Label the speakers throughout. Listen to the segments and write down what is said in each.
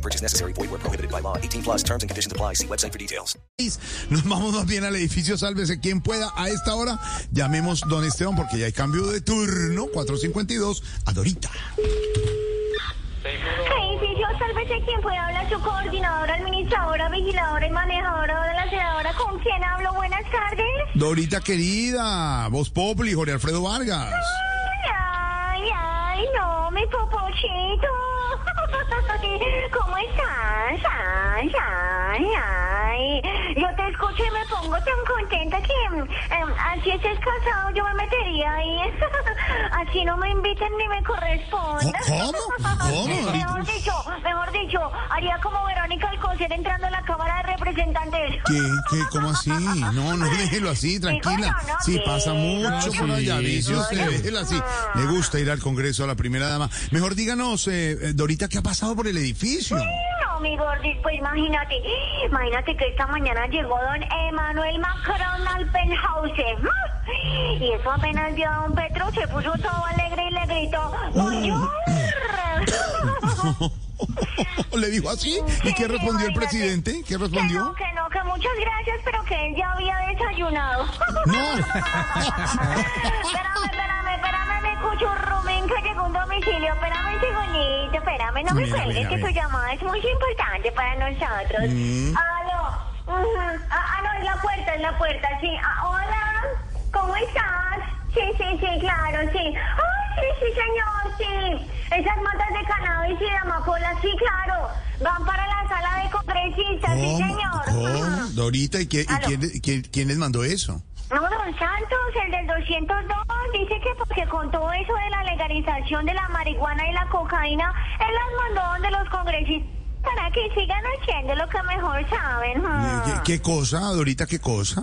Speaker 1: No purchase necessary. Void where prohibited by law. 18 plus terms and conditions apply. See website for details.
Speaker 2: Nos vamos más bien al edificio Sálvese quien pueda. A esta hora llamemos don Esteban porque ya hay cambio de turno. 452 a Dorita.
Speaker 3: Edificio, sálvese quien pueda hablar su coordinadora, administradora, vigiladora y manejadora de la sedadora. ¿Con quién hablo? Buenas tardes.
Speaker 2: Dorita querida, Voz Populi, Jorge Alfredo Vargas.
Speaker 3: Ay, no, mi popochito. ¿Cómo estás? Ay, ay, ay. Yo te escucho y me pongo tan contenta que em, así estés casado, yo me metería ahí. Así no me inviten ni me corresponde.
Speaker 2: ¿Cómo?
Speaker 3: Mejor dicho, mejor dicho, haría como Verónica Alcocer entrando de.
Speaker 2: ¿Qué? ¿Qué? ¿Cómo así? No, no déjelo así, tranquila.
Speaker 3: bueno, no,
Speaker 2: Sí, pasa mucho por allá, dice usted,
Speaker 3: bueno.
Speaker 2: déjela así. Le gusta ir al Congreso a la primera dama. Mejor díganos, eh, eh, Dorita, ¿qué ha pasado por el edificio?
Speaker 3: No, mi gordis, pues imagínate, imagínate que esta mañana llegó don Emanuel Macron al penthouse. Y eso apenas vio a don Petro, se puso todo alegre y le gritó, ¡Bonjour!
Speaker 2: ¿Le dijo así? ¿Y qué respondió el presidente? ¿Qué
Speaker 3: Que no,
Speaker 2: respondió?
Speaker 3: que no, que muchas gracias, pero que él ya había desayunado.
Speaker 2: No.
Speaker 3: espérame, espérame, espérame, mi cuchurrumín que llegó un domicilio. Espérame un segundito, espérame, no me cuelgues, que tu
Speaker 2: mira.
Speaker 3: llamada es muy importante para nosotros.
Speaker 2: Mm.
Speaker 3: Aló. Ujú. ah, ah, no, es la puerta, es la puerta, sí. Ah, hola, ¿cómo estás? Sí, sí, sí, claro, sí. Ay, sí, sí, señor, sí. Esas matas de cannabis y de amapola, sí, claro. Van para la sala de congresistas, sí, señor.
Speaker 2: ¿Cómo? Dorita, ¿y, qué- y
Speaker 3: Aló.
Speaker 2: quién, quién- quién les mandó eso?
Speaker 3: No, don Santos, el del 202, dice que porque con todo eso de la legalización de la marihuana y la cocaína, él las mandó donde los congresistas para que sigan haciendo lo que mejor saben.
Speaker 2: ¿Qué, qué cosa, Dorita, qué cosa?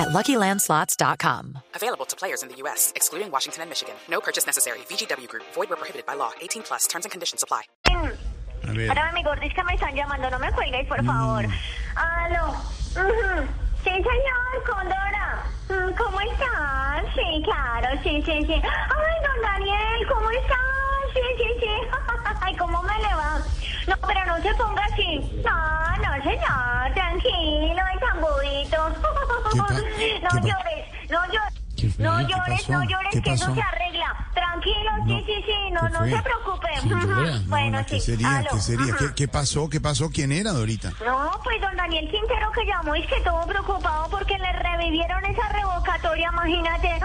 Speaker 4: at luckylandslots.com.
Speaker 5: Available to players in the U.S., excluding Washington and Michigan. No purchase necessary. VGW Group, void where prohibited by law. 18 plus terms and conditions apply.
Speaker 2: A ver.
Speaker 3: Espérame, mi gordis, que me están llamando, no me cuelgues, por favor. Aló. Ujú. Sí, señor, Condora. Mm, ¿Cómo estás? Sí, claro, sí, sí, sí. Ay, don Daniel, ¿cómo estás? Sí, sí, sí. Ay, ¿cómo me le va? No, pero no se ponga así. No, no, señor, tranquilo, ay, tan bobito.
Speaker 2: ¿Qué pa-
Speaker 3: No llores, no llores. No
Speaker 2: ¿Qué
Speaker 3: llores, no llores,
Speaker 2: ¿Qué
Speaker 3: que eso se arregla. Tranquilo, sí,
Speaker 2: No.
Speaker 3: sí, sí, no,
Speaker 2: ¿Qué
Speaker 3: no se preocupe.
Speaker 2: Sí. No,
Speaker 3: Bueno,
Speaker 2: no, ¿qué
Speaker 3: sí.
Speaker 2: sería?
Speaker 3: Aló.
Speaker 2: ¿Qué sería?
Speaker 3: Ujú.
Speaker 2: ¿Qué, qué pasó? ¿Qué pasó? ¿Quién era, Dorita?
Speaker 3: No, pues don Daniel Quintero que llamó y que todo preocupado porque le revivieron esa revocatoria, imagínate.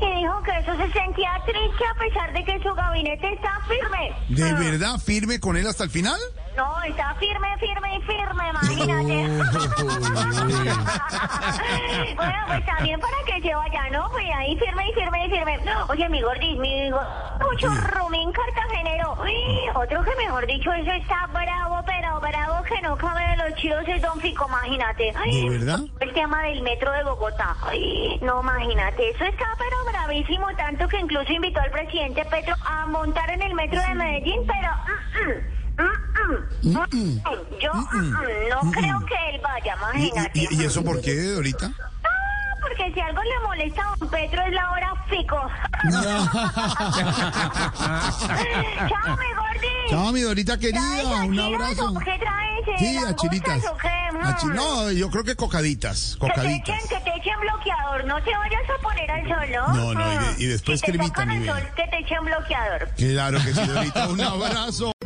Speaker 3: Y dijo que eso se sentía triste a pesar de que su gabinete está firme.
Speaker 2: ¿De verdad firme con él hasta el final?
Speaker 3: No, está firme, firme y firme, imagínate. bueno, pues también para que se vaya, ¿no? Pues ahí firme y firme y firme. Oye, mi gordis, mi go- mucho rumín cartagenero. Uy, Otro que mejor dicho, eso está bravo, pero bravo que no cabe de los chidos es Don Fico, imagínate. Ay,
Speaker 2: ¿De verdad?
Speaker 3: El tema del metro de Bogotá. Ay, no, imagínate, eso está pero bravísimo, tanto que incluso invitó al presidente Petro a montar en el metro de Medellín, pero... mm, mm, mm. Yo mm, no creo que él vaya,
Speaker 2: ¿Y,
Speaker 3: imagínate.
Speaker 2: y- y eso por qué, Dorita?
Speaker 3: Ah, porque si algo le molesta a don Petro es la hora Fico. Chao, mi gordi.
Speaker 2: Chao, mi Dorita querida, un abrazo.
Speaker 3: ¿Qué traes? eh?
Speaker 2: Sí, a
Speaker 3: ¿Langostas
Speaker 2: chilitas.
Speaker 3: o qué?
Speaker 2: A chi-. No, yo creo que cocaditas,
Speaker 3: Que te,
Speaker 2: cocaditas.
Speaker 3: echen, que te echen bloqueador, no te vayas a poner al sol, ¿no?
Speaker 2: No, no, y de- y después
Speaker 3: si te
Speaker 2: cremita,
Speaker 3: tocan
Speaker 2: mi
Speaker 3: el sol, que te echen bloqueador.
Speaker 2: Claro que sí, Dorita, un abrazo.